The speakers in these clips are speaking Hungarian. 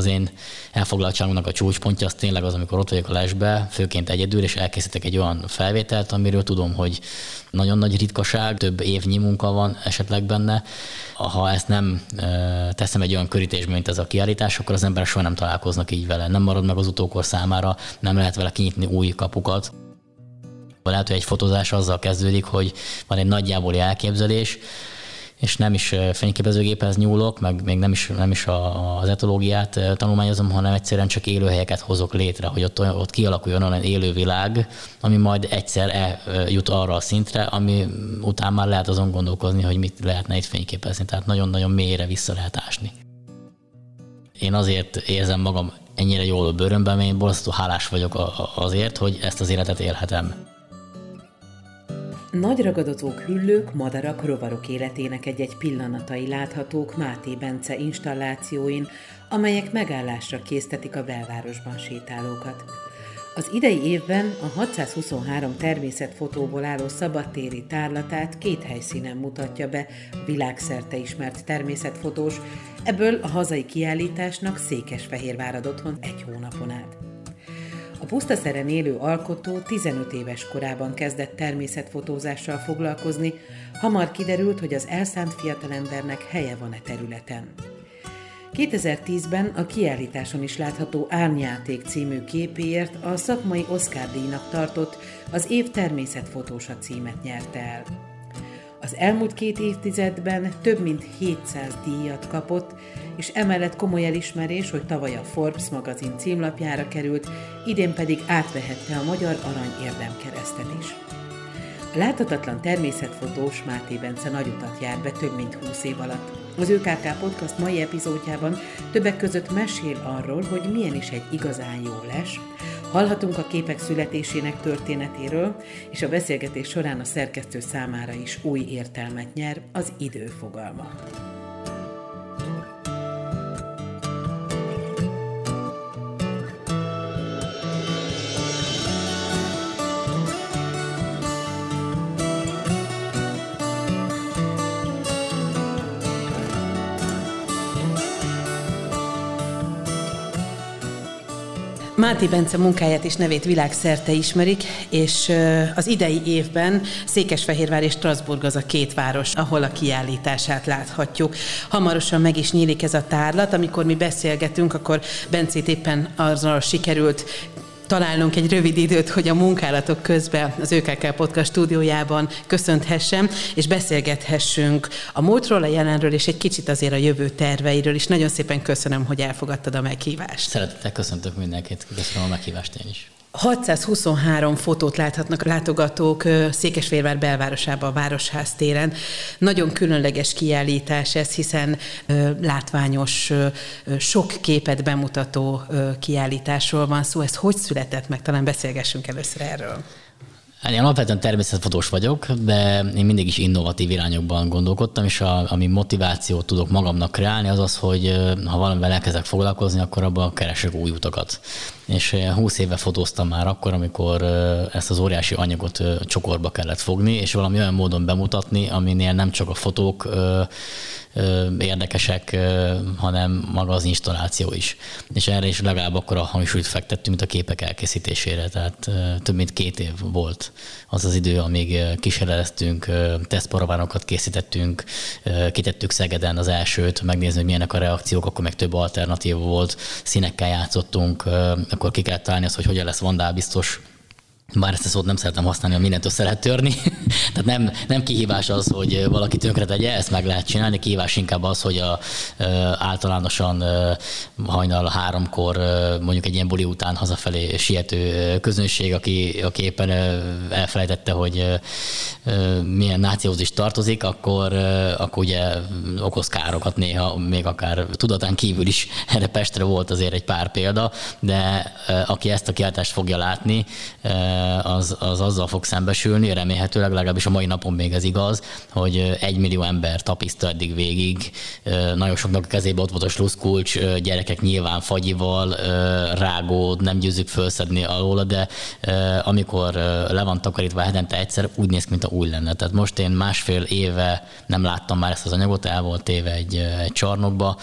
az én elfoglaltságomnak a csúcspontja az tényleg az, amikor ott vagyok a lesbe, főként egyedül, és elkészítek egy olyan felvételt, amiről tudom, hogy nagyon nagy ritkaság, több évnyi munka van esetleg benne. Ha ezt nem teszem egy olyan körítésbe, mint ez a kiállítás, akkor az ember soha nem találkoznak így vele. Nem marad meg az utókor számára, nem lehet vele kinyitni új kapukat. Lehet, hogy egy fotózás azzal kezdődik, hogy van egy nagyjából elképzelés, és nem is fényképezőgéphez nyúlok, meg még nem is, nem is az etológiát tanulmányozom, hanem egyszerűen csak élőhelyeket hozok létre, hogy ott, ott kialakuljon olyan élővilág, ami majd egyszer eljut arra a szintre, ami után már lehet azon gondolkozni, hogy mit lehetne itt fényképezni. Tehát nagyon-nagyon mélyre vissza lehet ásni. Én azért érzem magam ennyire jól a bőrömben, mert én borzasztó hálás vagyok azért, hogy ezt az életet élhetem. Nagy ragadozók, hüllők, madarak, rovarok életének egy-egy pillanatai láthatók Máté Bence installációin, amelyek megállásra késztetik a belvárosban sétálókat. Az idei évben a 623 természetfotóból álló szabadtéri tárlatát két helyszínen mutatja be világszerte ismert természetfotós, ebből a hazai kiállításnak Székesfehérvár ad otthon egy hónapon át. A pusztaszeren élő alkotó 15 éves korában kezdett természetfotózással foglalkozni, hamar kiderült, hogy az elszánt fiatalembernek helye van e területen. 2010-ben a kiállításon is látható Árnyáték című képéért a szakmai Oscar díjnak tartott az év természetfotósa címet nyerte el. Az elmúlt két évtizedben több mint 700 díjat kapott, és emellett komoly elismerés, hogy tavaly a Forbes magazin címlapjára került, idén pedig átvehette a Magyar Arany érdemkeresztet is. A láthatatlan természetfotós Máté Bence nagy utat jár be több mint 20 év alatt. Az ÖKK Podcast mai epizódjában többek között mesél arról, hogy milyen is egy igazán jó les, Hallhatunk a képek születésének történetéről, és a beszélgetés során a szerkesztő számára is új értelmet nyer az időfogalma. Máté Bence munkáját és nevét világszerte ismerik, és az idei évben Székesfehérvár és Strasbourg az a két város, ahol a kiállítását láthatjuk. Hamarosan meg is nyílik ez a tárlat, amikor mi beszélgetünk, akkor Bencét éppen arra sikerült találnunk egy rövid időt, hogy a munkálatok közben az ÖKK Podcast stúdiójában köszönthessem, és beszélgethessünk a múltról, a jelenről, és egy kicsit azért a jövő terveiről is. Nagyon szépen köszönöm, hogy elfogadtad a meghívást. Szeretettel köszöntök mindenkit, köszönöm a meghívást én is. 623 fotót láthatnak látogatók Székesfehérvár belvárosában, a Városház téren. Nagyon különleges kiállítás ez, hiszen látványos, sok képet bemutató kiállításról van szó. Ez hogy született meg? Talán beszélgessünk először erről. Hát én alapvetően természetfotós vagyok, de én mindig is innovatív irányokban gondolkodtam, és a, ami motivációt tudok magamnak kreálni, az az, hogy ha valamivel elkezdek foglalkozni, akkor abban keresek új utakat. És 20 éve fotóztam már akkor, amikor ezt az óriási anyagot csokorba kellett fogni, és valami olyan módon bemutatni, aminél nem csak a fotók érdekesek, hanem maga az installáció is. És erre is legalább akkor a hangsúlyt fektettünk, mint a képek elkészítésére, tehát több mint két év volt az az idő, amíg kísérleteztünk, tesztparavánokat készítettünk, kitettük Szegeden az elsőt, megnézni, hogy milyenek a reakciók, akkor meg több alternatív volt, színekkel játszottunk, akkor ki kell találni azt, hogy hogyan lesz vandábiztos bár ezt a szót nem szeretem használni, hogy mindent össze lehet törni. Tehát nem, nem kihívás az, hogy valaki tönkre tegye, ezt meg lehet csinálni, kihívás inkább az, hogy a, általánosan hajnal háromkor mondjuk egy ilyen buli után hazafelé siető közönség, aki, aki éppen elfelejtette, hogy milyen nációhoz is tartozik, akkor, akkor ugye okoz károkat néha, még akár tudatán kívül is. Erre Pestre volt azért egy pár példa, de aki ezt a kiáltást fogja látni, az, az azzal fog szembesülni, remélhetőleg legalábbis a mai napon még ez igaz, hogy egy millió ember tapiszta eddig végig, nagyon soknak a kezébe ott volt a sluszkulcs, gyerekek nyilván fagyival, rágód, nem győzzük felszedni alóla, de amikor le van takarítva hetente egyszer, úgy néz ki, mint a új lenne. Tehát most én másfél éve nem láttam már ezt az anyagot, el volt éve egy, egy csarnokba.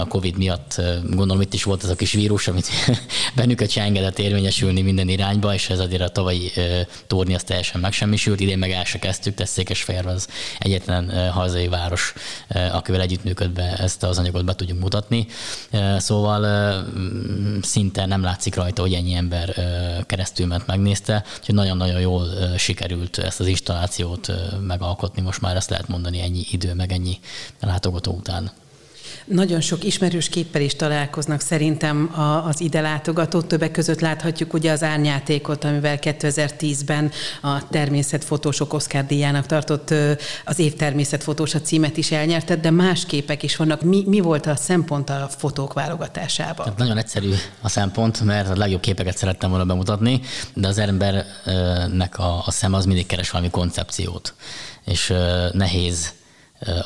A Covid miatt gondolom itt is volt ez a kis vírus, amit bennünket se engedett érvényesülni minden irányba, és ez azért a tavalyi torni az teljesen megsemmisült, idén meg el se kezdtük, tesz Székesfehérve az egyetlen hazai város, akivel együttműködve ezt az anyagot be tudjuk mutatni. Szóval szinte nem látszik rajta, hogy ennyi ember keresztül ment megnézte, úgyhogy nagyon-nagyon jól sikerült ezt az installációt megalkotni, most már ezt lehet mondani ennyi idő, meg ennyi látogató után. Nagyon sok ismerős képpel is találkoznak szerintem az ide látogatók. Többek között láthatjuk ugye az árnyátékot, amivel 2010-ben a természetfotósok Oscar díjának tartott az év természetfotós a címet is elnyerted, de más képek is vannak. Mi, mi volt a szempont a fotók válogatásában? Tehát nagyon egyszerű a szempont, mert a legjobb képeket szerettem volna bemutatni, de az embernek a, a szem az mindig keres valami koncepciót, és nehéz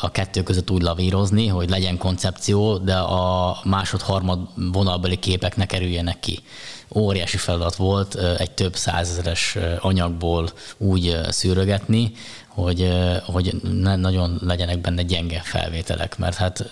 a kettő között úgy lavírozni, hogy legyen koncepció, de a másod-harmad vonalbeli képek ne kerüljenek ki. Óriási feladat volt egy több százezeres anyagból úgy szűrögetni, hogy, hogy ne nagyon legyenek benne gyenge felvételek, mert hát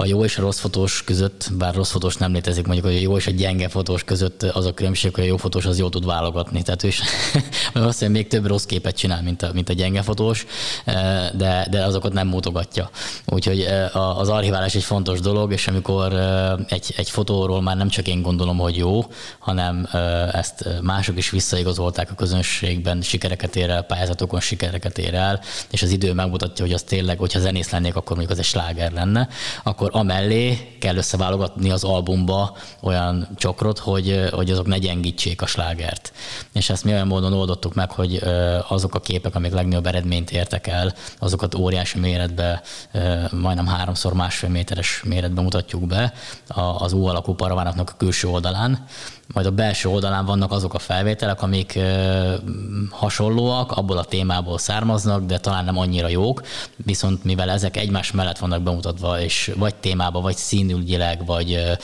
a jó és a rossz fotós között, bár rossz fotós nem létezik, mondjuk a jó és a gyenge fotós között az a különbség, hogy a jó fotós az jól tud válogatni. Tehát ő is azt még több rossz képet csinál, mint a, mint a gyenge fotós, eh, de, de azokat nem mutogatja. Úgyhogy eh, az archiválás egy fontos dolog, és amikor eh, egy, egy fotóról már nem csak én gondolom, hogy jó, hanem ezt mások is visszaigazolták a közönségben, sikereket ér el, pályázatokon sikereket ér el, és az idő megmutatja, hogy az tényleg, hogyha zenész lennék, akkor mondjuk az egy sláger lenne, akkor amellé kell összeválogatni az albumba olyan csokrot, hogy, hogy azok ne gyengítsék a slágert. És ezt mi olyan módon oldottuk meg, hogy azok a képek, amik legnagyobb eredményt értek el, azokat óriási méretbe, majdnem háromszor másfél méteres méretbe mutatjuk be az U alakú paravánoknak a külső oldalán, majd a belső oldalán vannak azok a felvételek, amik hasonlóak, abból a témából származnak, de talán nem annyira jók, viszont mivel ezek egymás mellett vannak bemutatva, és vagy témába, vagy színügyileg, vagy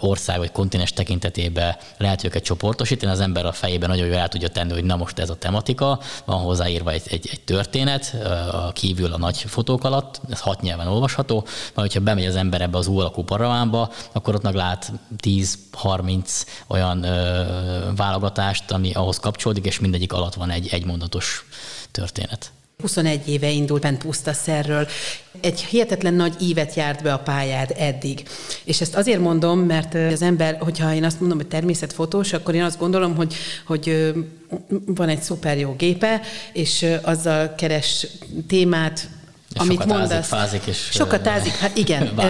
ország, vagy kontinens tekintetében lehet őket csoportosítani, az ember a fejében nagyon jól el tudja tenni, hogy na most ez a tematika, van hozzáírva egy, egy, egy történet, a kívül a nagy fotók alatt, ez hat nyelven olvasható, majd hogyha bemegy az ember ebbe az új alakú paravánba, akkor ott meg lát 10-30 olyan ö, válogatást, ami ahhoz kapcsolódik, és mindegyik alatt van egy egymondatos történet. 21 éve indult bent pusztaszerről. Egy hihetetlen nagy ívet járt be a pályád eddig. És ezt azért mondom, mert az ember, hogyha én azt mondom, hogy természetfotós, akkor én azt gondolom, hogy, hogy van egy szuper jó gépe, és azzal keres témát, és amit sokat mondasz. Ázik, fázik, és sokat ázik, hát igen.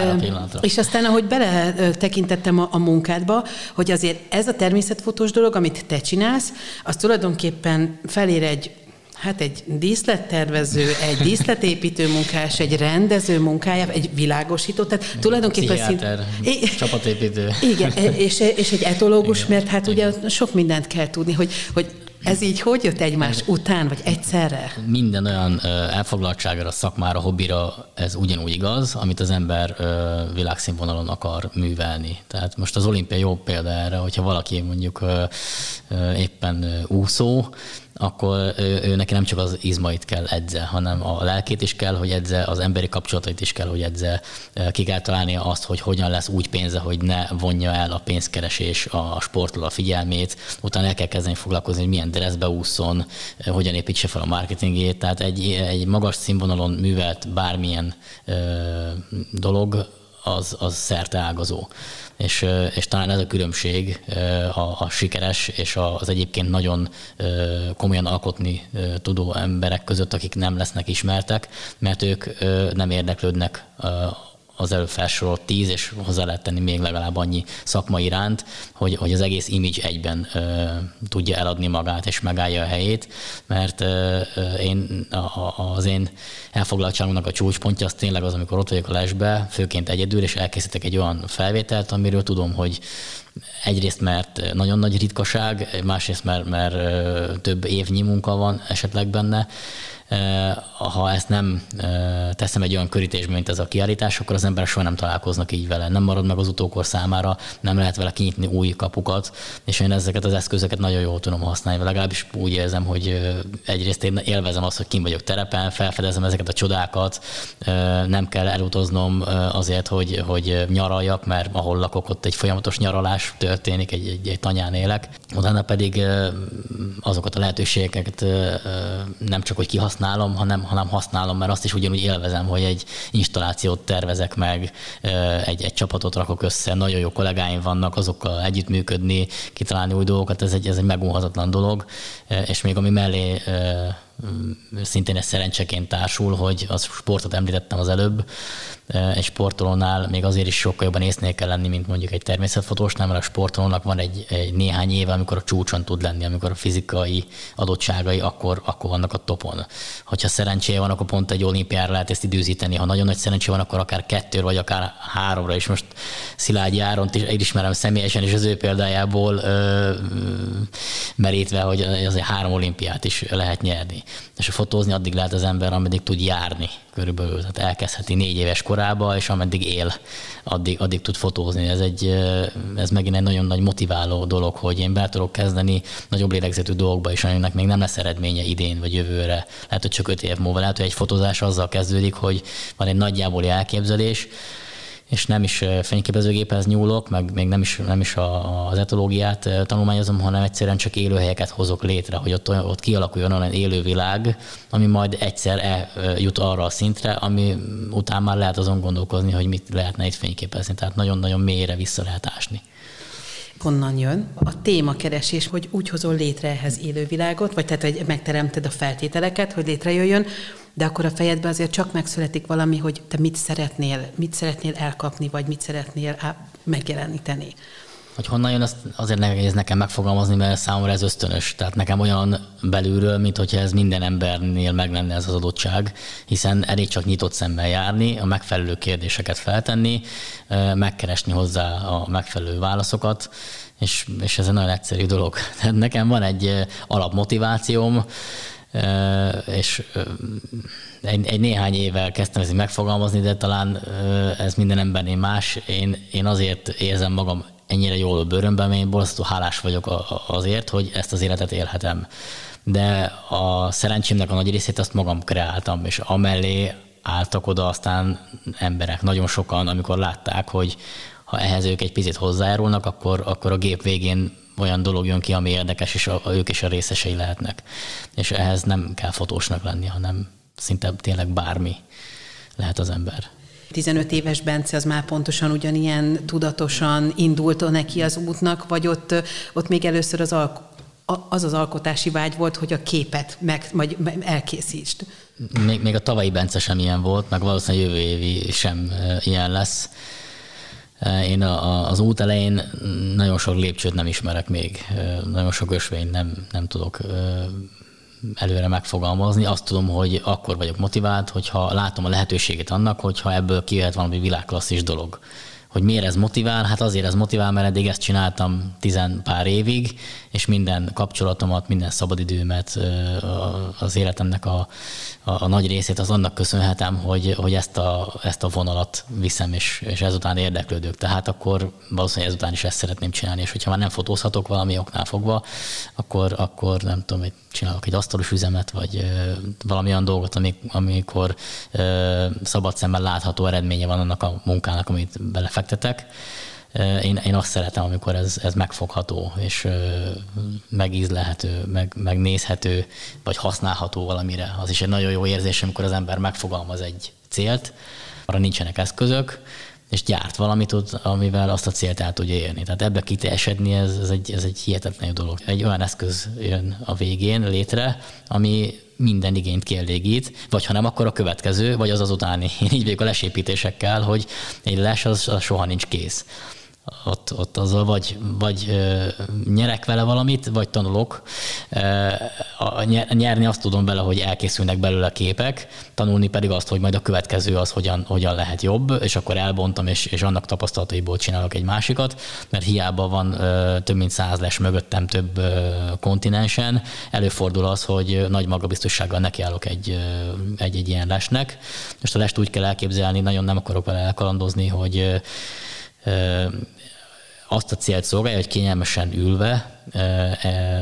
és aztán, ahogy bele tekintettem a, a munkádba, hogy azért ez a természetfotós dolog, amit te csinálsz, az tulajdonképpen felér egy Hát egy díszlettervező, egy díszletépítő munkás, egy rendező munkája, egy világosító, tehát tulajdonképpen szint... csapatépítő. Igen, és, és egy etológus, igen, mert hát igen. ugye sok mindent kell tudni, hogy, hogy ez így hogy jött egymás után, vagy egyszerre? Minden olyan elfoglaltságra, szakmára, hobbira ez ugyanúgy igaz, amit az ember világszínvonalon akar művelni. Tehát most az olimpia jó példa erre, hogyha valaki mondjuk éppen úszó, akkor ő, ő neki nem csak az izmait kell edze, hanem a lelkét is kell, hogy edze, az emberi kapcsolatait is kell, hogy edze. Ki kell találni azt, hogy hogyan lesz úgy pénze, hogy ne vonja el a pénzkeresés a sportról a figyelmét, utána el kell kezdeni foglalkozni, hogy milyen dressbe úszon, hogyan építse fel a marketingét, tehát egy, egy magas színvonalon művelt bármilyen ö, dolog, az, az szerte ágazó és, és talán ez a különbség a, a sikeres és az egyébként nagyon komolyan alkotni tudó emberek között, akik nem lesznek ismertek, mert ők nem érdeklődnek az előbb felsorolt tíz, és hozzá lehet tenni még legalább annyi szakma iránt, hogy, hogy az egész image egyben ö, tudja eladni magát és megállja a helyét, mert ö, én, a, az én elfoglaltságunknak a csúcspontja az tényleg az, amikor ott vagyok a lesbe, főként egyedül, és elkészítek egy olyan felvételt, amiről tudom, hogy egyrészt mert nagyon nagy ritkaság, másrészt mert, mert több évnyi munka van esetleg benne, ha ezt nem teszem egy olyan körítésbe, mint ez a kiállítás, akkor az emberek soha nem találkoznak így vele. Nem marad meg az utókor számára, nem lehet vele kinyitni új kapukat, és én ezeket az eszközöket nagyon jól tudom használni. Legalábbis úgy érzem, hogy egyrészt én élvezem azt, hogy kim vagyok terepen, felfedezem ezeket a csodákat, nem kell elutaznom azért, hogy, hogy nyaraljak, mert ahol lakok, ott egy folyamatos nyaralás történik, egy, egy, egy tanyán élek. Utána pedig azokat a lehetőségeket nem csak, hogy kihasználom, használom, hanem, hanem használom, mert azt is ugyanúgy élvezem, hogy egy installációt tervezek meg, egy, egy csapatot rakok össze, nagyon jó kollégáim vannak, azokkal együttműködni, kitalálni új dolgokat, ez egy, ez egy megunhatatlan dolog, és még ami mellé szintén egy szerencseként társul, hogy az sportot említettem az előbb, egy sportolónál még azért is sokkal jobban észnél kell lenni, mint mondjuk egy természetfotósnál, mert a sportolónak van egy, egy néhány éve, amikor a csúcson tud lenni, amikor a fizikai adottságai akkor, akkor vannak a topon. Hogyha szerencséje van, akkor pont egy olimpiára lehet ezt időzíteni. Ha nagyon nagy szerencsé van, akkor akár kettő vagy akár háromra is. Most Szilágyi Áront is ismerem személyesen, és az ő példájából ö, merítve, hogy azért három olimpiát is lehet nyerni. És a fotózni addig lehet az ember, ameddig tud járni körülbelül. Tehát elkezdheti négy éves korába, és ameddig él, addig, addig tud fotózni. Ez, egy, ez megint egy nagyon nagy motiváló dolog, hogy én be tudok kezdeni nagyobb lélegzetű dolgokba is, aminek még nem lesz eredménye idén vagy jövőre. Lehet, hogy csak öt év múlva. Lehet, hogy egy fotózás azzal kezdődik, hogy van egy nagyjából elképzelés, és nem is fényképezőgéphez nyúlok, meg még nem is, nem is a, az etológiát tanulmányozom, hanem egyszerűen csak élőhelyeket hozok létre, hogy ott, ott kialakuljon olyan élővilág, ami majd egyszer eljut arra a szintre, ami után már lehet azon gondolkozni, hogy mit lehetne itt fényképezni. Tehát nagyon-nagyon mélyre vissza lehet ásni honnan jön a témakeresés, hogy úgy hozol létre ehhez élővilágot, vagy tehát, hogy megteremted a feltételeket, hogy létrejöjjön, de akkor a fejedben azért csak megszületik valami, hogy te mit szeretnél, mit szeretnél elkapni, vagy mit szeretnél megjeleníteni. Hogy honnan jön, azt azért nehéz nekem megfogalmazni, mert számomra ez ösztönös. Tehát nekem olyan belülről, mint hogyha ez minden embernél meg lenne ez az adottság, hiszen elég csak nyitott szemmel járni, a megfelelő kérdéseket feltenni, megkeresni hozzá a megfelelő válaszokat, és, és ez egy nagyon egyszerű dolog. Tehát nekem van egy alapmotivációm, és egy, egy néhány évvel kezdtem ezt megfogalmazni, de talán ez minden embernél más. Én, én azért érzem magam ennyire jól bőrömben, én borzasztó hálás vagyok azért, hogy ezt az életet élhetem. De a szerencsémnek a nagy részét azt magam kreáltam, és amellé álltak oda aztán emberek, nagyon sokan, amikor látták, hogy ha ehhez ők egy picit hozzájárulnak, akkor, akkor a gép végén olyan dolog jön ki, ami érdekes, és a, ők is a részesei lehetnek. És ehhez nem kell fotósnak lenni, hanem szinte tényleg bármi lehet az ember. 15 éves Bence az már pontosan ugyanilyen tudatosan indult neki az útnak, vagy ott, ott még először az, alk- az az alkotási vágy volt, hogy a képet meg, vagy elkészítsd? Még, még a tavalyi Bence sem ilyen volt, meg valószínűleg jövő évi sem ilyen lesz. Én a, a, az út elején nagyon sok lépcsőt nem ismerek még, nagyon sok ösvényt nem, nem tudok előre megfogalmazni. Azt tudom, hogy akkor vagyok motivált, hogyha látom a lehetőségét annak, hogyha ebből kijöhet valami világklasszis dolog. Hogy miért ez motivál? Hát azért ez motivál, mert eddig ezt csináltam tizen pár évig, és minden kapcsolatomat, minden szabadidőmet, az életemnek a, a, a nagy részét az annak köszönhetem, hogy, hogy ezt, a, ezt a vonalat viszem, és, és ezután érdeklődök. Tehát akkor valószínűleg ezután is ezt szeretném csinálni, és hogyha már nem fotózhatok valami oknál fogva, akkor, akkor nem tudom, hogy csinálok egy asztalos üzemet, vagy valami olyan dolgot, amik, amikor szabad szemmel látható eredménye van annak a munkának, amit belefektetek én, én azt szeretem, amikor ez, ez megfogható, és megízlelhető, meg, megnézhető, vagy használható valamire. Az is egy nagyon jó érzés, amikor az ember megfogalmaz egy célt, arra nincsenek eszközök, és gyárt valamit, amivel azt a célt el tudja érni. Tehát ebbe kiteljesedni, ez, ez, egy, ez egy hihetetlen dolog. Egy olyan eszköz jön a végén létre, ami minden igényt kielégít, vagy ha nem, akkor a következő, vagy az az utáni. Én így vagyok a lesépítésekkel, hogy egy les az, az soha nincs kész ott, ott azzal vagy, vagy nyerek vele valamit, vagy tanulok. A, nyerni azt tudom vele, hogy elkészülnek belőle képek, tanulni pedig azt, hogy majd a következő az hogyan, hogyan lehet jobb, és akkor elbontam, és, és annak tapasztalataiból csinálok egy másikat, mert hiába van több mint száz les mögöttem több kontinensen, előfordul az, hogy nagy magabiztossággal nekiállok egy, egy, egy ilyen lesnek. Most a lest úgy kell elképzelni, nagyon nem akarok vele elkalandozni, hogy azt a célt szolgálja, hogy kényelmesen ülve,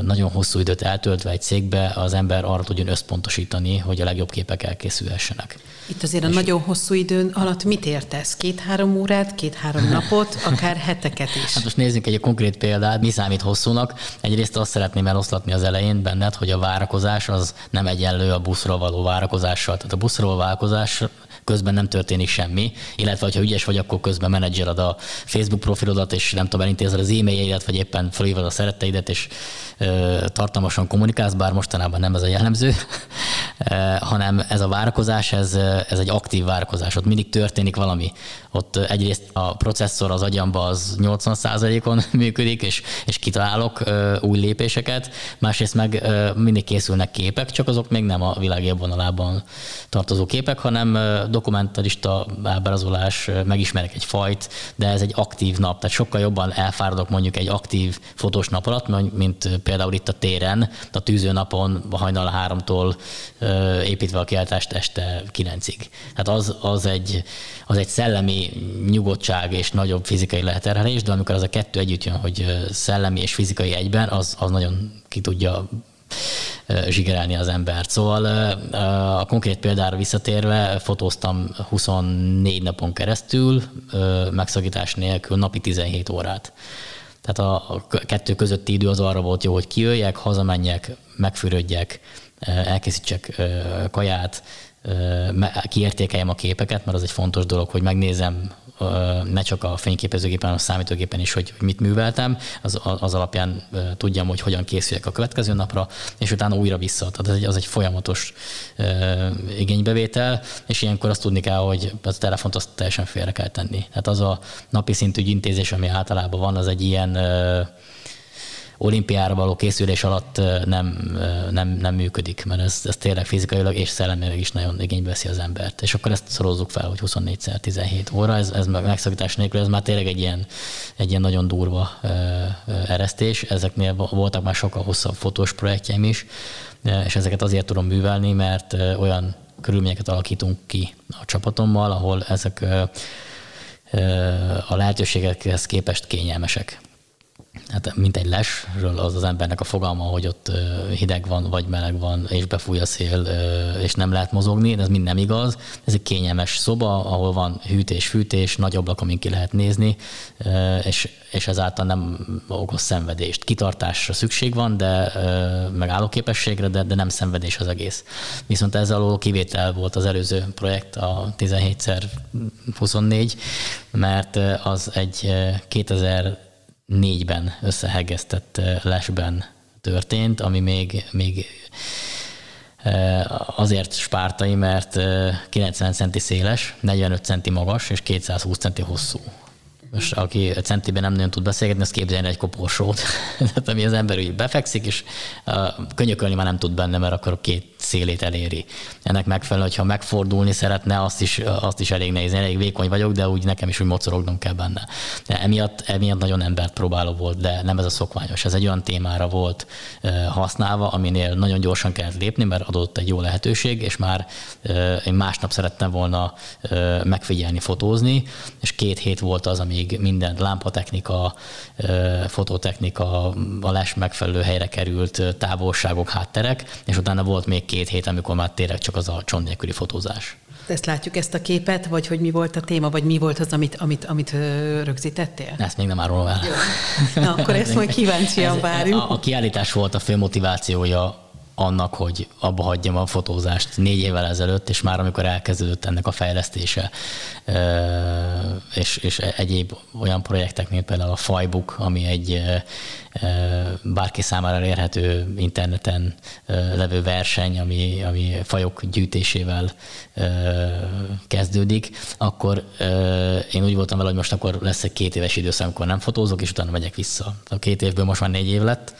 nagyon hosszú időt eltöltve egy cégbe az ember arra tudjon összpontosítani, hogy a legjobb képek elkészülhessenek. Itt azért a És nagyon hosszú időn alatt mit értesz? Két-három órát, két-három napot, akár heteket is? Hát most nézzünk egy konkrét példát, mi számít hosszúnak. Egyrészt azt szeretném eloszlatni az elején benned, hogy a várakozás az nem egyenlő a buszról való várakozással. Tehát a buszról való várakozás közben nem történik semmi, illetve ha ügyes vagy, akkor közben menedzsered a Facebook profilodat, és nem tudom, elintézed az e-mailjeidet, vagy éppen felhívod a szeretteidet, és ö, tartalmasan kommunikálsz, bár mostanában nem ez a jellemző, hanem ez a várakozás, ez, ez egy aktív várakozás, ott mindig történik valami. Ott egyrészt a processzor az agyamba az 80%-on működik, és, és kitalálok ö, új lépéseket, másrészt meg ö, mindig készülnek képek, csak azok még nem a világ vonalában tartozó képek, hanem dokumentarista ábrázolás, megismerek egy fajt, de ez egy aktív nap, tehát sokkal jobban elfáradok mondjuk egy aktív fotós nap alatt, mint például itt a téren, a tűzőnapon hajnal háromtól építve a kiáltást este kilencig. Hát az, az, egy, az egy szellemi nyugodtság és nagyobb fizikai leheterhelés, de amikor az a kettő együtt jön, hogy szellemi és fizikai egyben, az, az nagyon ki tudja zsigerelni az embert. Szóval a konkrét példára visszatérve fotóztam 24 napon keresztül, megszakítás nélkül napi 17 órát. Tehát a kettő közötti idő az arra volt jó, hogy kijöjjek, hazamenjek, megfürödjek, elkészítsek kaját, kiértékeljem a képeket, mert az egy fontos dolog, hogy megnézem ne csak a fényképezőgépen, hanem a számítógépen is, hogy mit műveltem, az, az alapján tudjam, hogy hogyan készüljek a következő napra, és utána újra vissza. Tehát az egy, az egy folyamatos igénybevétel, és ilyenkor azt tudni kell, hogy a telefont azt teljesen félre kell tenni. Tehát az a napi szintű intézés, ami általában van, az egy ilyen olimpiára való készülés alatt nem, nem, nem működik, mert ez, ez tényleg fizikailag és szellemileg is nagyon igénybe veszi az embert. És akkor ezt szorozzuk fel, hogy 24x17 óra, ez, ez megszakítás nélkül, ez már tényleg egy ilyen, egy ilyen nagyon durva eresztés. Ezeknél voltak már sokkal hosszabb fotós projektjeim is, és ezeket azért tudom művelni, mert olyan körülményeket alakítunk ki a csapatommal, ahol ezek a lehetőségekhez képest kényelmesek hát mint egy lesről az az embernek a fogalma, hogy ott hideg van, vagy meleg van, és befúj a szél, és nem lehet mozogni, ez mind nem igaz. Ez egy kényelmes szoba, ahol van hűtés, fűtés, nagy ablak, amin ki lehet nézni, és, és ezáltal nem okoz szenvedést. Kitartásra szükség van, de megállóképességre, de, de nem szenvedés az egész. Viszont ez alól kivétel volt az előző projekt, a 17x24, mert az egy 2000 négyben összehegesztett lesben történt, ami még, még azért spártai, mert 90 centi széles, 45 centi magas és 220 centi hosszú. Most aki centiben nem nagyon tud beszélgetni, az képzelni egy koporsót. Tehát ami az ember úgy befekszik, és könyökölni már nem tud benne, mert akkor két szélét eléri. Ennek megfelelően, hogyha megfordulni szeretne, azt is, azt is elég nehéz. Elég vékony vagyok, de úgy nekem is úgy mocorognom kell benne. De emiatt, emiatt nagyon embert próbáló volt, de nem ez a szokványos. Ez egy olyan témára volt használva, aminél nagyon gyorsan kellett lépni, mert adott egy jó lehetőség, és már én másnap szerettem volna megfigyelni, fotózni, és két hét volt az, amíg minden lámpatechnika, fototechnika, a les megfelelő helyre került, távolságok, hátterek, és utána volt még két hét, amikor már tényleg csak az a csont nélküli fotózás. Ezt látjuk, ezt a képet, vagy hogy mi volt a téma, vagy mi volt az, amit, amit, amit rögzítettél? Ezt még nem árulom el. Na, akkor ezt majd kíváncsian várjuk. A, a kiállítás volt a fő motivációja annak, hogy abba hagyjam a fotózást négy évvel ezelőtt, és már amikor elkezdődött ennek a fejlesztése, és, és egyéb olyan projektek, mint például a Fajbook, ami egy bárki számára elérhető interneten levő verseny, ami, ami fajok gyűjtésével kezdődik, akkor én úgy voltam vele, hogy most akkor lesz egy két éves időszak, amikor nem fotózok, és utána megyek vissza. A két évből most már négy év lett,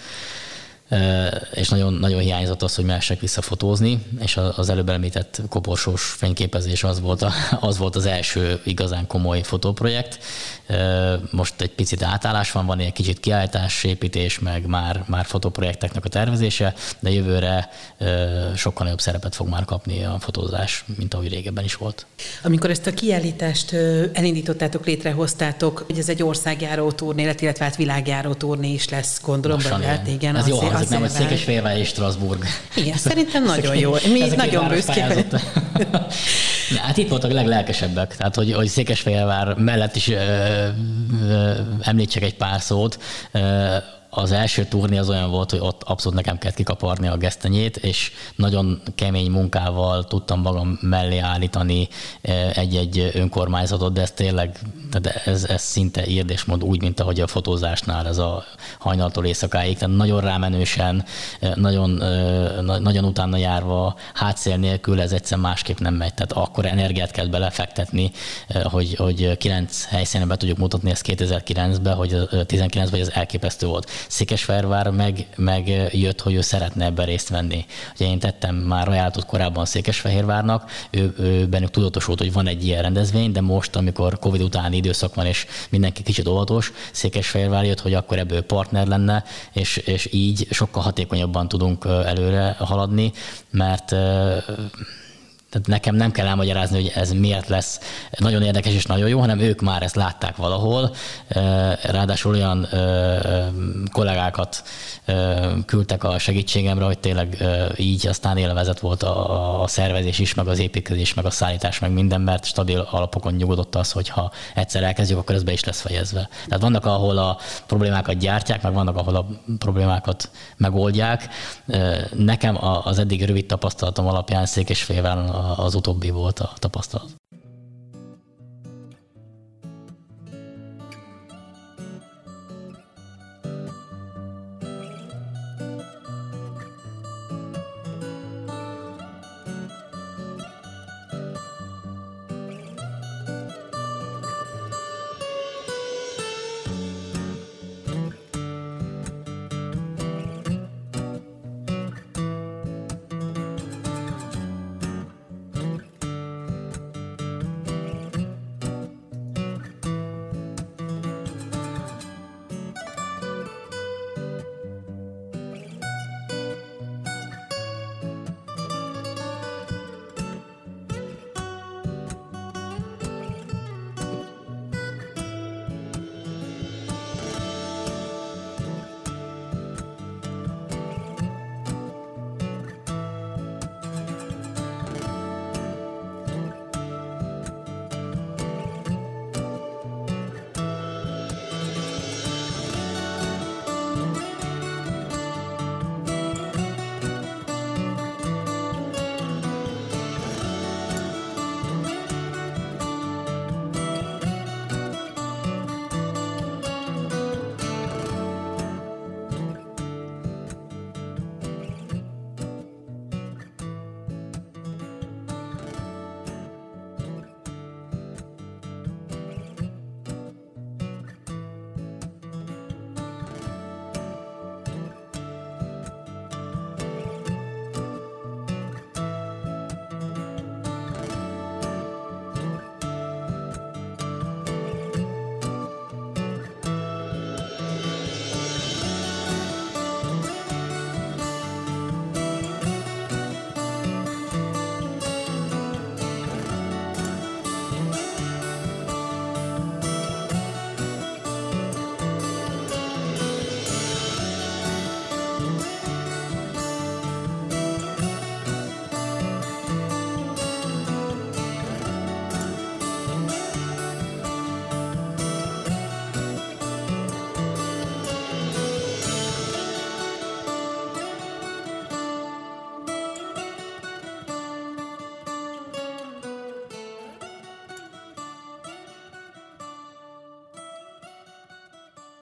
és nagyon, nagyon hiányzott az, hogy mehessek vissza fotózni, és az előbb említett koporsós fényképezés az volt, a, az volt az első igazán komoly fotóprojekt. Most egy picit átállás van, van egy kicsit kiállítás, építés, meg már, már fotóprojekteknek a tervezése, de jövőre sokkal nagyobb szerepet fog már kapni a fotózás, mint ahogy régebben is volt. Amikor ezt a kiállítást elindítottátok, létrehoztátok, hogy ez egy országjáró turné, illetve hát világjáró turné is lesz, gondolom, vagy hát igen. Ez jó hangzik, nem, hogy Székesfehérvár és Strasbourg. Igen, szerintem nagyon jó. Mi nagyon büszkék. Hát itt voltak a leglelkesebbek, tehát hogy, hogy Székesfehérvár mellett is ö, ö, említsek egy pár szót. Ö, az első turné az olyan volt, hogy ott abszolút nekem kellett kikaparni a gesztenyét, és nagyon kemény munkával tudtam magam mellé állítani eh, egy-egy önkormányzatot, de ez tényleg, tehát ez, ez szinte mond úgy, mint ahogy a fotózásnál ez a hajnaltól éjszakáig, tehát nagyon rámenősen, eh, nagyon, eh, nagyon utána járva, hátszél nélkül ez egyszer másképp nem megy, tehát akkor energiát kell belefektetni, hogy, hogy kilenc helyszínen be tudjuk mutatni ezt 2009-ben, hogy 19-ben, hogy ez elképesztő volt. Székesfehérvár meg, meg jött, hogy ő szeretne ebben részt venni. Ugye én tettem már ajánlatot korábban Székesfehérvárnak, ő, ő bennük tudatosult, hogy van egy ilyen rendezvény, de most, amikor Covid utáni időszak van, és mindenki kicsit óvatos, Székesfehérvár jött, hogy akkor ebből partner lenne, és, és így sokkal hatékonyabban tudunk előre haladni, mert tehát nekem nem kell elmagyarázni, hogy ez miért lesz nagyon érdekes és nagyon jó, hanem ők már ezt látták valahol. Ráadásul olyan kollégákat küldtek a segítségemre, hogy tényleg így aztán élvezet volt a, szervezés is, meg az építkezés, meg a szállítás, meg minden, mert stabil alapokon nyugodott az, hogy ha egyszer elkezdjük, akkor ez be is lesz fejezve. Tehát vannak, ahol a problémákat gyártják, meg vannak, ahol a problémákat megoldják. Nekem az eddig rövid tapasztalatom alapján Székesfehérváron az utóbbi volt a tapasztalat.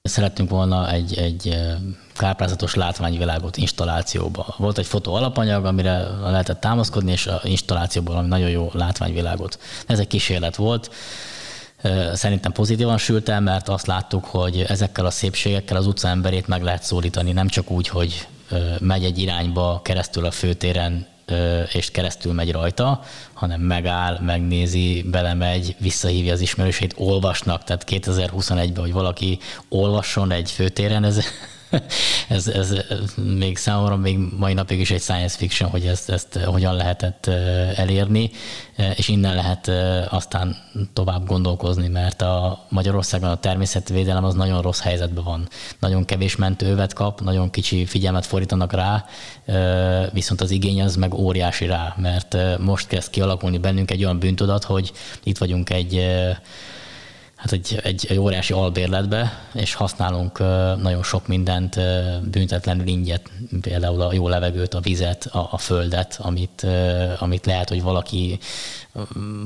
Szerettünk volna egy, egy káprázatos látványvilágot installációba. Volt egy fotó alapanyag, amire lehetett támaszkodni, és a installációból valami nagyon jó látványvilágot. Ez egy kísérlet volt. Szerintem pozitívan sült el, mert azt láttuk, hogy ezekkel a szépségekkel az utca emberét meg lehet szólítani, nem csak úgy, hogy megy egy irányba keresztül a főtéren, és keresztül megy rajta, hanem megáll, megnézi, belemegy, visszahívja az ismerőseit, olvasnak, tehát 2021-ben, hogy valaki olvasson egy főtéren, ez ez, ez még számomra még mai napig is egy science fiction, hogy ezt, ezt hogyan lehetett elérni, és innen lehet aztán tovább gondolkozni, mert a Magyarországon a természetvédelem az nagyon rossz helyzetben van. Nagyon kevés mentővet kap, nagyon kicsi figyelmet fordítanak rá, viszont az igény az meg óriási rá, mert most kezd kialakulni bennünk egy olyan bűntudat, hogy itt vagyunk egy hát egy, egy, egy óriási albérletbe, és használunk nagyon sok mindent büntetlenül ingyet, például a jó levegőt, a vizet, a, a földet, amit, amit lehet, hogy valaki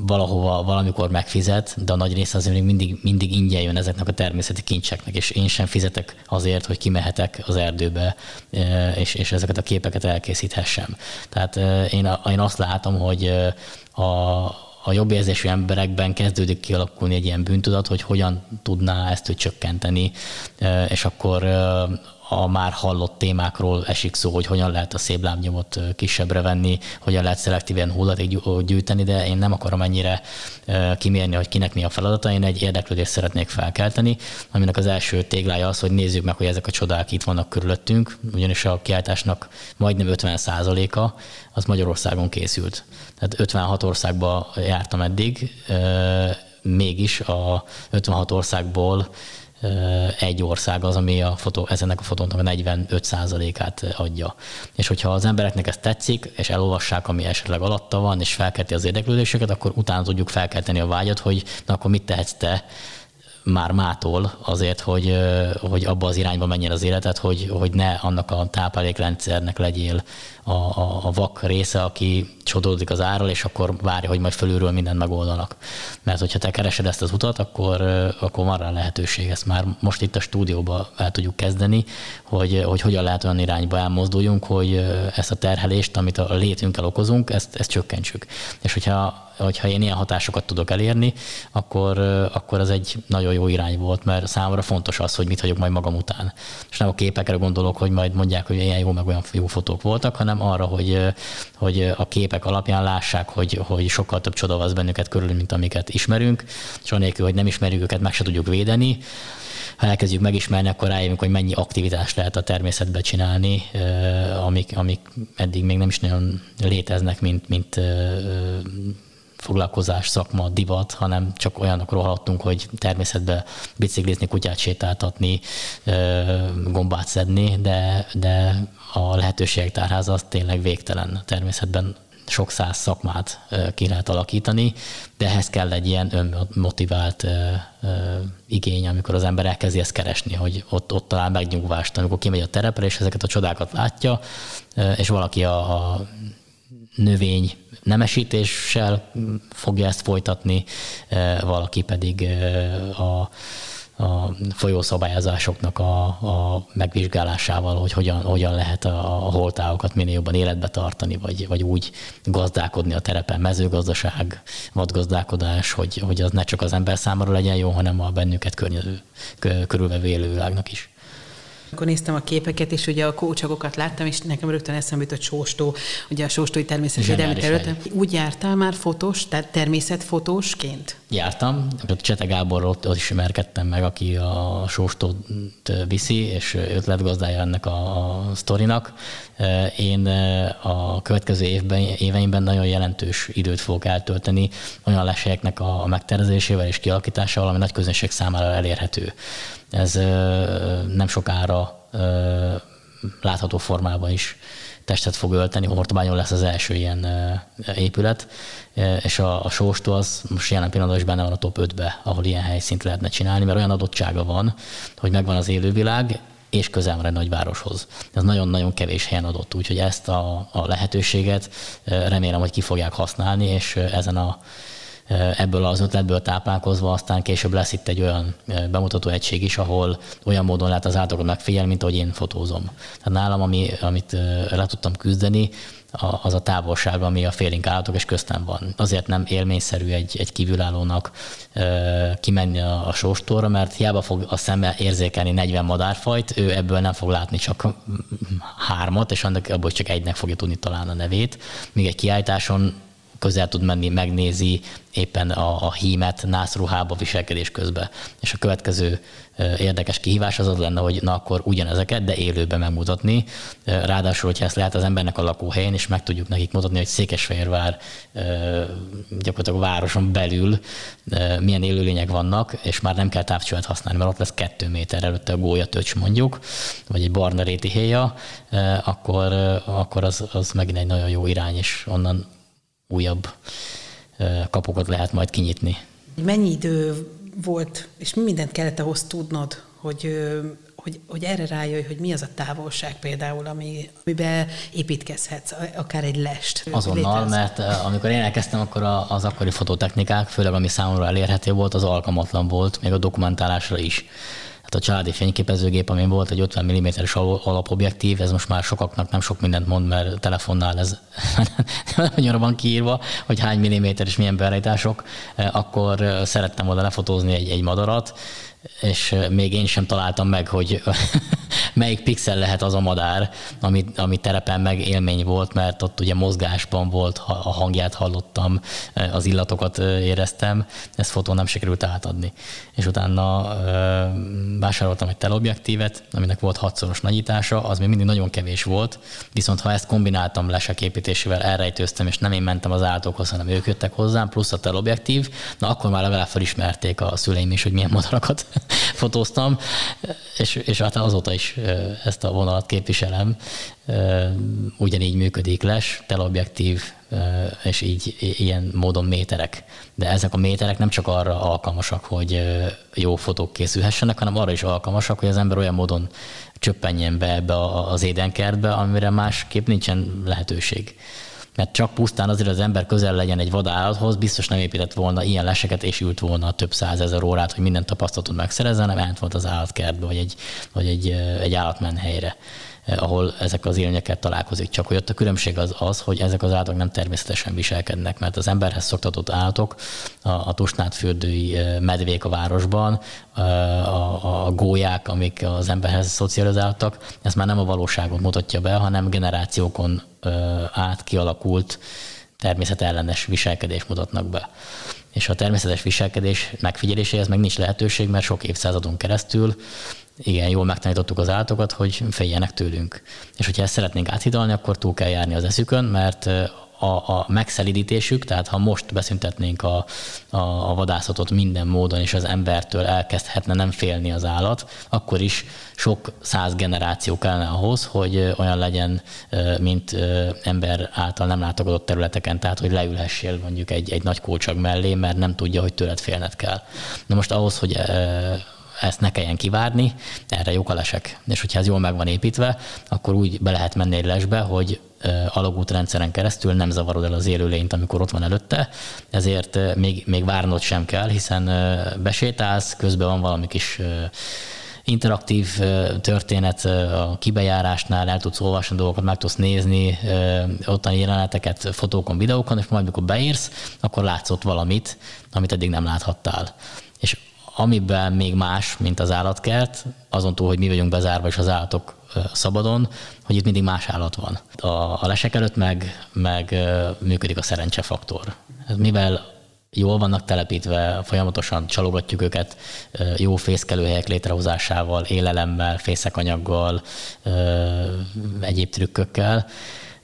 valahova valamikor megfizet, de a nagy része azért még mindig, mindig ingyen jön ezeknek a természeti kincseknek, és én sem fizetek azért, hogy kimehetek az erdőbe, és, és ezeket a képeket elkészíthessem. Tehát én, én azt látom, hogy a, a jobb érzésű emberekben kezdődik kialakulni egy ilyen bűntudat, hogy hogyan tudná ezt ő csökkenteni, és akkor a már hallott témákról esik szó, hogy hogyan lehet a szép lábnyomot kisebbre venni, hogyan lehet szelektíven hulladék gyűjteni, de én nem akarom ennyire kimérni, hogy kinek mi a feladata. Én egy érdeklődést szeretnék felkelteni, aminek az első téglája az, hogy nézzük meg, hogy ezek a csodák itt vannak körülöttünk, ugyanis a kiáltásnak majdnem 50% a az Magyarországon készült. Tehát 56 országba jártam eddig, mégis a 56 országból egy ország az, ami a fotó, ezenek a fotónak a 45%-át adja. És hogyha az embereknek ez tetszik, és elolvassák, ami esetleg alatta van, és felkelti az érdeklődéseket, akkor utána tudjuk felkelteni a vágyat, hogy na akkor mit tehetsz te már mától azért, hogy, hogy abba az irányba menjen az életet, hogy, hogy ne annak a táplálékrendszernek legyél a, a, a vak része, aki csodódik az árral, és akkor várja, hogy majd fölülről mindent megoldanak. Mert hogyha te keresed ezt az utat, akkor, akkor van rá lehetőség. Ezt már most itt a stúdióban el tudjuk kezdeni, hogy, hogy hogyan lehet olyan irányba elmozduljunk, hogy ezt a terhelést, amit a létünkkel okozunk, ezt, ezt csökkentsük. És hogyha hogyha én ilyen hatásokat tudok elérni, akkor, akkor ez egy nagyon jó irány volt, mert számomra fontos az, hogy mit hagyok majd magam után. És nem a képekre gondolok, hogy majd mondják, hogy ilyen jó, meg olyan jó fotók voltak, hanem arra, hogy, hogy a képek alapján lássák, hogy, hogy sokkal több csoda az bennünket körül, mint amiket ismerünk, és anélkül, hogy nem ismerjük őket, meg se tudjuk védeni, ha elkezdjük megismerni, akkor rájövünk, hogy mennyi aktivitást lehet a természetben csinálni, amik, amik eddig még nem is nagyon léteznek, mint, mint foglalkozás, szakma, divat, hanem csak olyanokról hallottunk, hogy természetben biciklizni, kutyát sétáltatni, gombát szedni, de, de a lehetőségek tárháza az tényleg végtelen. Természetben sok száz szakmát ki lehet alakítani, de ehhez kell egy ilyen önmotivált igény, amikor az ember elkezdi ezt keresni, hogy ott, ott talál megnyugvást, amikor kimegy a terepre, és ezeket a csodákat látja, és valaki a, a növény nemesítéssel fogja ezt folytatni, valaki pedig a a folyószabályozásoknak a, a megvizsgálásával, hogy hogyan, hogyan lehet a, a holtáokat minél jobban életbe tartani, vagy, vagy úgy gazdálkodni a terepen, mezőgazdaság, vadgazdálkodás, hogy, hogy az ne csak az ember számára legyen jó, hanem a bennünket körülvevő élővilágnak is. Akkor néztem a képeket, és ugye a kócsagokat láttam, és nekem rögtön eszembe jutott Sóstó, ugye a Sóstói természetvédelmi területen. Úgy jártál már fotós, tehát természetfotósként? Jártam, Csete Gáborról ott, ott ismerkedtem meg, aki a Sóstót viszi, és ötletgazdája ennek a, a sztorinak. Én a következő évben, éveimben nagyon jelentős időt fogok eltölteni olyan leselyeknek a megtervezésével és kialakításával, ami nagy közönség számára elérhető. Ez nem sokára látható formában is testet fog ölteni. Hortobányon lesz az első ilyen épület, és a, a sóstó az most jelen pillanatban is benne van a top 5-be, ahol ilyen helyszínt lehetne csinálni, mert olyan adottsága van, hogy megvan az élővilág, és közel van egy nagyvároshoz. Ez nagyon-nagyon kevés helyen adott, úgyhogy ezt a, a lehetőséget remélem, hogy ki fogják használni, és ezen a ebből az ötletből táplálkozva aztán később lesz itt egy olyan bemutató egység is, ahol olyan módon lehet az állatokat megfigyelni, mint ahogy én fotózom. Tehát nálam, ami, amit le tudtam küzdeni, az a távolság, ami a félénk állatok és köztem van. Azért nem élményszerű egy, egy kívülállónak kimenni a, a sóstóra, mert hiába fog a szeme érzékelni 40 madárfajt, ő ebből nem fog látni csak hármat, és annak abból csak egynek fogja tudni találni a nevét. Míg egy kiállításon közel tud menni, megnézi éppen a, a hímet nászruhába viselkedés közben. És a következő érdekes kihívás az az lenne, hogy na akkor ugyanezeket, de élőben megmutatni. Ráadásul, hogyha ezt lehet az embernek a lakóhelyén, és meg tudjuk nekik mutatni, hogy Székesfehérvár gyakorlatilag városon belül milyen élőlények vannak, és már nem kell távcsövet használni, mert ott lesz kettő méter előtte a gólya töcs mondjuk, vagy egy barna réti héja, akkor, akkor az, az megint egy nagyon jó irány, és onnan újabb kapukat lehet majd kinyitni. Mennyi idő volt, és mi mindent kellett ahhoz tudnod, hogy, hogy, hogy erre rájöjj, hogy mi az a távolság például, ami, amiben építkezhetsz, akár egy lest. Azonnal, létez. mert amikor én elkezdtem, akkor az akkori fototechnikák, főleg ami számomra elérhető volt, az alkalmatlan volt, még a dokumentálásra is a családi fényképezőgép, ami volt egy 50 mm-es alapobjektív, ez most már sokaknak nem sok mindent mond, mert telefonnál ez nagyon van kiírva, hogy hány milliméter és milyen beállítások, akkor szerettem volna lefotózni egy, egy madarat, és még én sem találtam meg, hogy melyik pixel lehet az a madár, ami, ami terepen meg élmény volt, mert ott ugye mozgásban volt, a hangját hallottam, az illatokat éreztem, ezt fotó nem sikerült átadni. És utána vásároltam egy teleobjektívet, aminek volt hatszoros nagyítása, az még mindig nagyon kevés volt, viszont ha ezt kombináltam lesek építésével, elrejtőztem, és nem én mentem az állatokhoz, hanem ők jöttek hozzám, plusz a teleobjektív, na akkor már legalább felismerték a szüleim is, hogy milyen madarakat fotóztam, és, és hát azóta is ezt a vonalat képviselem. Ugyanígy működik les, teleobjektív, és így ilyen módon méterek. De ezek a méterek nem csak arra alkalmasak, hogy jó fotók készülhessenek, hanem arra is alkalmasak, hogy az ember olyan módon csöppenjen be ebbe az édenkertbe, amire másképp nincsen lehetőség mert csak pusztán azért az ember közel legyen egy vadállathoz, biztos nem épített volna ilyen leseket, és ült volna több százezer órát, hogy minden tapasztalatot megszerezzen, hanem ment volt az állatkertbe, vagy egy, vagy egy, egy állatmenhelyre ahol ezek az élményekkel találkozik. Csak hogy ott a különbség az az, hogy ezek az állatok nem természetesen viselkednek, mert az emberhez szoktatott állatok, a, a tusnádfürdői medvék a városban, a, a, a gólyák, amik az emberhez szocializáltak, ez már nem a valóságot mutatja be, hanem generációkon át kialakult természetellenes viselkedés mutatnak be. És a természetes viselkedés megfigyeléséhez meg nincs lehetőség, mert sok évszázadon keresztül igen, jól megtanítottuk az állatokat, hogy féljenek tőlünk. És hogyha ezt szeretnénk áthidalni, akkor túl kell járni az eszükön, mert a, a megszelidítésük, tehát ha most beszüntetnénk a, a, a vadászatot minden módon, és az embertől elkezdhetne nem félni az állat, akkor is sok száz generáció kellene ahhoz, hogy olyan legyen, mint ember által nem látogatott területeken, tehát hogy leülhessél mondjuk egy, egy nagy kócsag mellé, mert nem tudja, hogy tőled félned kell. Na most ahhoz, hogy ezt ne kelljen kivárni, erre jók a lesek. És hogyha ez jól meg van építve, akkor úgy be lehet menni egy lesbe, hogy alagútrendszeren keresztül nem zavarod el az élőlényt, amikor ott van előtte, ezért még, még várnod sem kell, hiszen besétálsz, közben van valami kis interaktív történet a kibejárásnál, el tudsz olvasni dolgokat, meg tudsz nézni ottani jeleneteket fotókon, videókon, és majd mikor beírsz, akkor látsz ott valamit, amit eddig nem láthattál. És amiben még más, mint az állatkert, azon túl, hogy mi vagyunk bezárva és az állatok szabadon, hogy itt mindig más állat van. A, a lesek előtt meg, meg működik a szerencsefaktor. Mivel jól vannak telepítve, folyamatosan csalogatjuk őket jó fészkelőhelyek létrehozásával, élelemmel, fészekanyaggal, egyéb trükkökkel,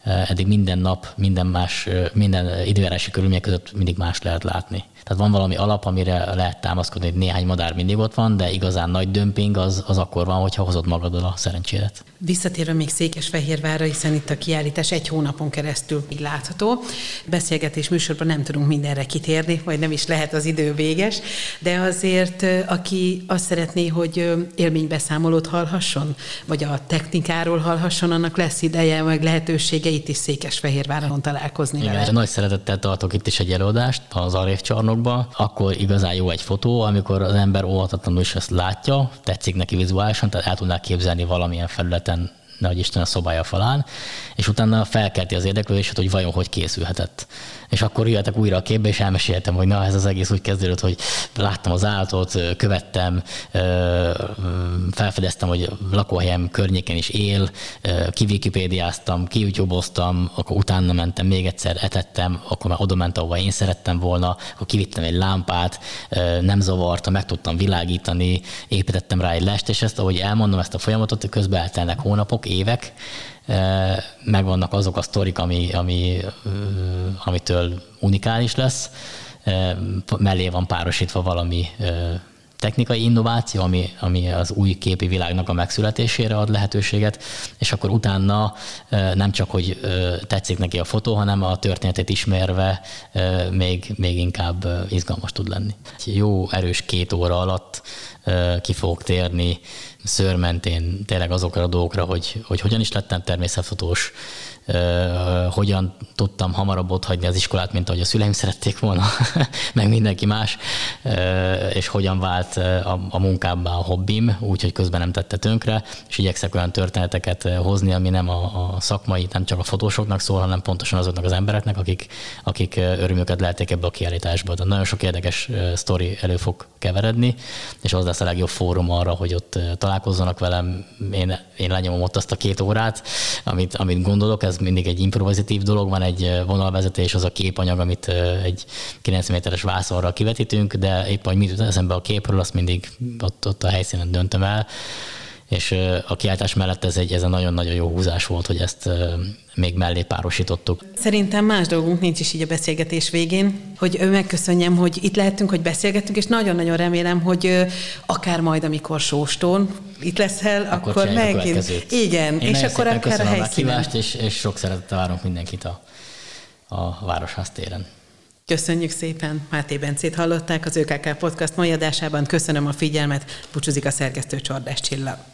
eddig minden nap, minden más, minden időjárási körülmények között mindig más lehet látni. Tehát van valami alap, amire lehet támaszkodni, hogy néhány madár mindig ott van, de igazán nagy dömping az, az akkor van, hogyha hozod magaddal a szerencsédet. Visszatérve még Székesfehérvárra, hiszen itt a kiállítás egy hónapon keresztül így látható. Beszélgetés műsorban nem tudunk mindenre kitérni, vagy nem is lehet az idő véges, de azért aki azt szeretné, hogy élménybeszámolót hallhasson, vagy a technikáról hallhasson, annak lesz ideje, meg lehetősége itt is Székesfehérváron találkozni Igen, vele. nagy szeretettel tartok itt is egy előadást az Arév csarnokba, akkor igazán jó egy fotó, amikor az ember óvatatlanul is ezt látja, tetszik neki vizuálisan, tehát el tudná képzelni valamilyen felületen nehogy Isten a szobája falán, és utána felkelti az érdeklődést, hogy vajon hogy készülhetett. És akkor jöttek újra a képbe, és elmeséltem, hogy na, ez az egész úgy kezdődött, hogy láttam az állatot, követtem, felfedeztem, hogy lakóhelyem környéken is él, kiwikipédiáztam, kiütyúboztam, akkor utána mentem, még egyszer etettem, akkor már oda ment, ahova én szerettem volna, akkor kivittem egy lámpát, nem zavarta, meg tudtam világítani, építettem rá egy lest, és ezt, ahogy elmondom ezt a folyamatot, közben eltelnek hónapok, évek, megvannak azok a sztorik, ami, ami, amitől unikális lesz, mellé van párosítva valami technikai innováció, ami, ami az új képi világnak a megszületésére ad lehetőséget, és akkor utána nem csak, hogy tetszik neki a fotó, hanem a történetét ismerve még, még inkább izgalmas tud lenni. Jó, erős két óra alatt ki fogok térni szőrmentén tényleg azokra a dolgokra, hogy, hogy hogyan is lettem természetfotós, hogyan tudtam hamarabb ott hagyni az iskolát, mint ahogy a szüleim szerették volna, meg mindenki más, és hogyan vált a, a munkábbá a hobbim, úgyhogy közben nem tette tönkre, és igyekszek olyan történeteket hozni, ami nem a, a szakmai, nem csak a fotósoknak szól, hanem pontosan azoknak az embereknek, akik, akik örömüket lehetik ebbe a kiállításba. De nagyon sok érdekes sztori elő fog keveredni, és az lesz a legjobb fórum arra, hogy ott találkozzanak velem, én, én lenyomom ott azt a két órát, amit, amit gondolok, ez mindig egy improvizatív dolog, van egy vonalvezetés, az a képanyag, amit egy 9 méteres vászonra kivetítünk, de épp, hogy mit eszembe a képről, azt mindig ott, ott a helyszínen döntöm el és a kiáltás mellett ez egy, ez a nagyon-nagyon jó húzás volt, hogy ezt még mellé párosítottuk. Szerintem más dolgunk nincs is így a beszélgetés végén, hogy megköszönjem, hogy itt lehetünk, hogy beszélgettünk, és nagyon-nagyon remélem, hogy akár majd, amikor sóstón itt leszel, akkor, akkor megint. Igen, Én és akkor akár a helyszínen. És, és sok szeretettel várunk mindenkit a, a Városház téren. Köszönjük szépen, Máté Bencét hallották az ÖKK Podcast mai adásában. Köszönöm a figyelmet, búcsúzik a szerkesztő Csordás Csilla.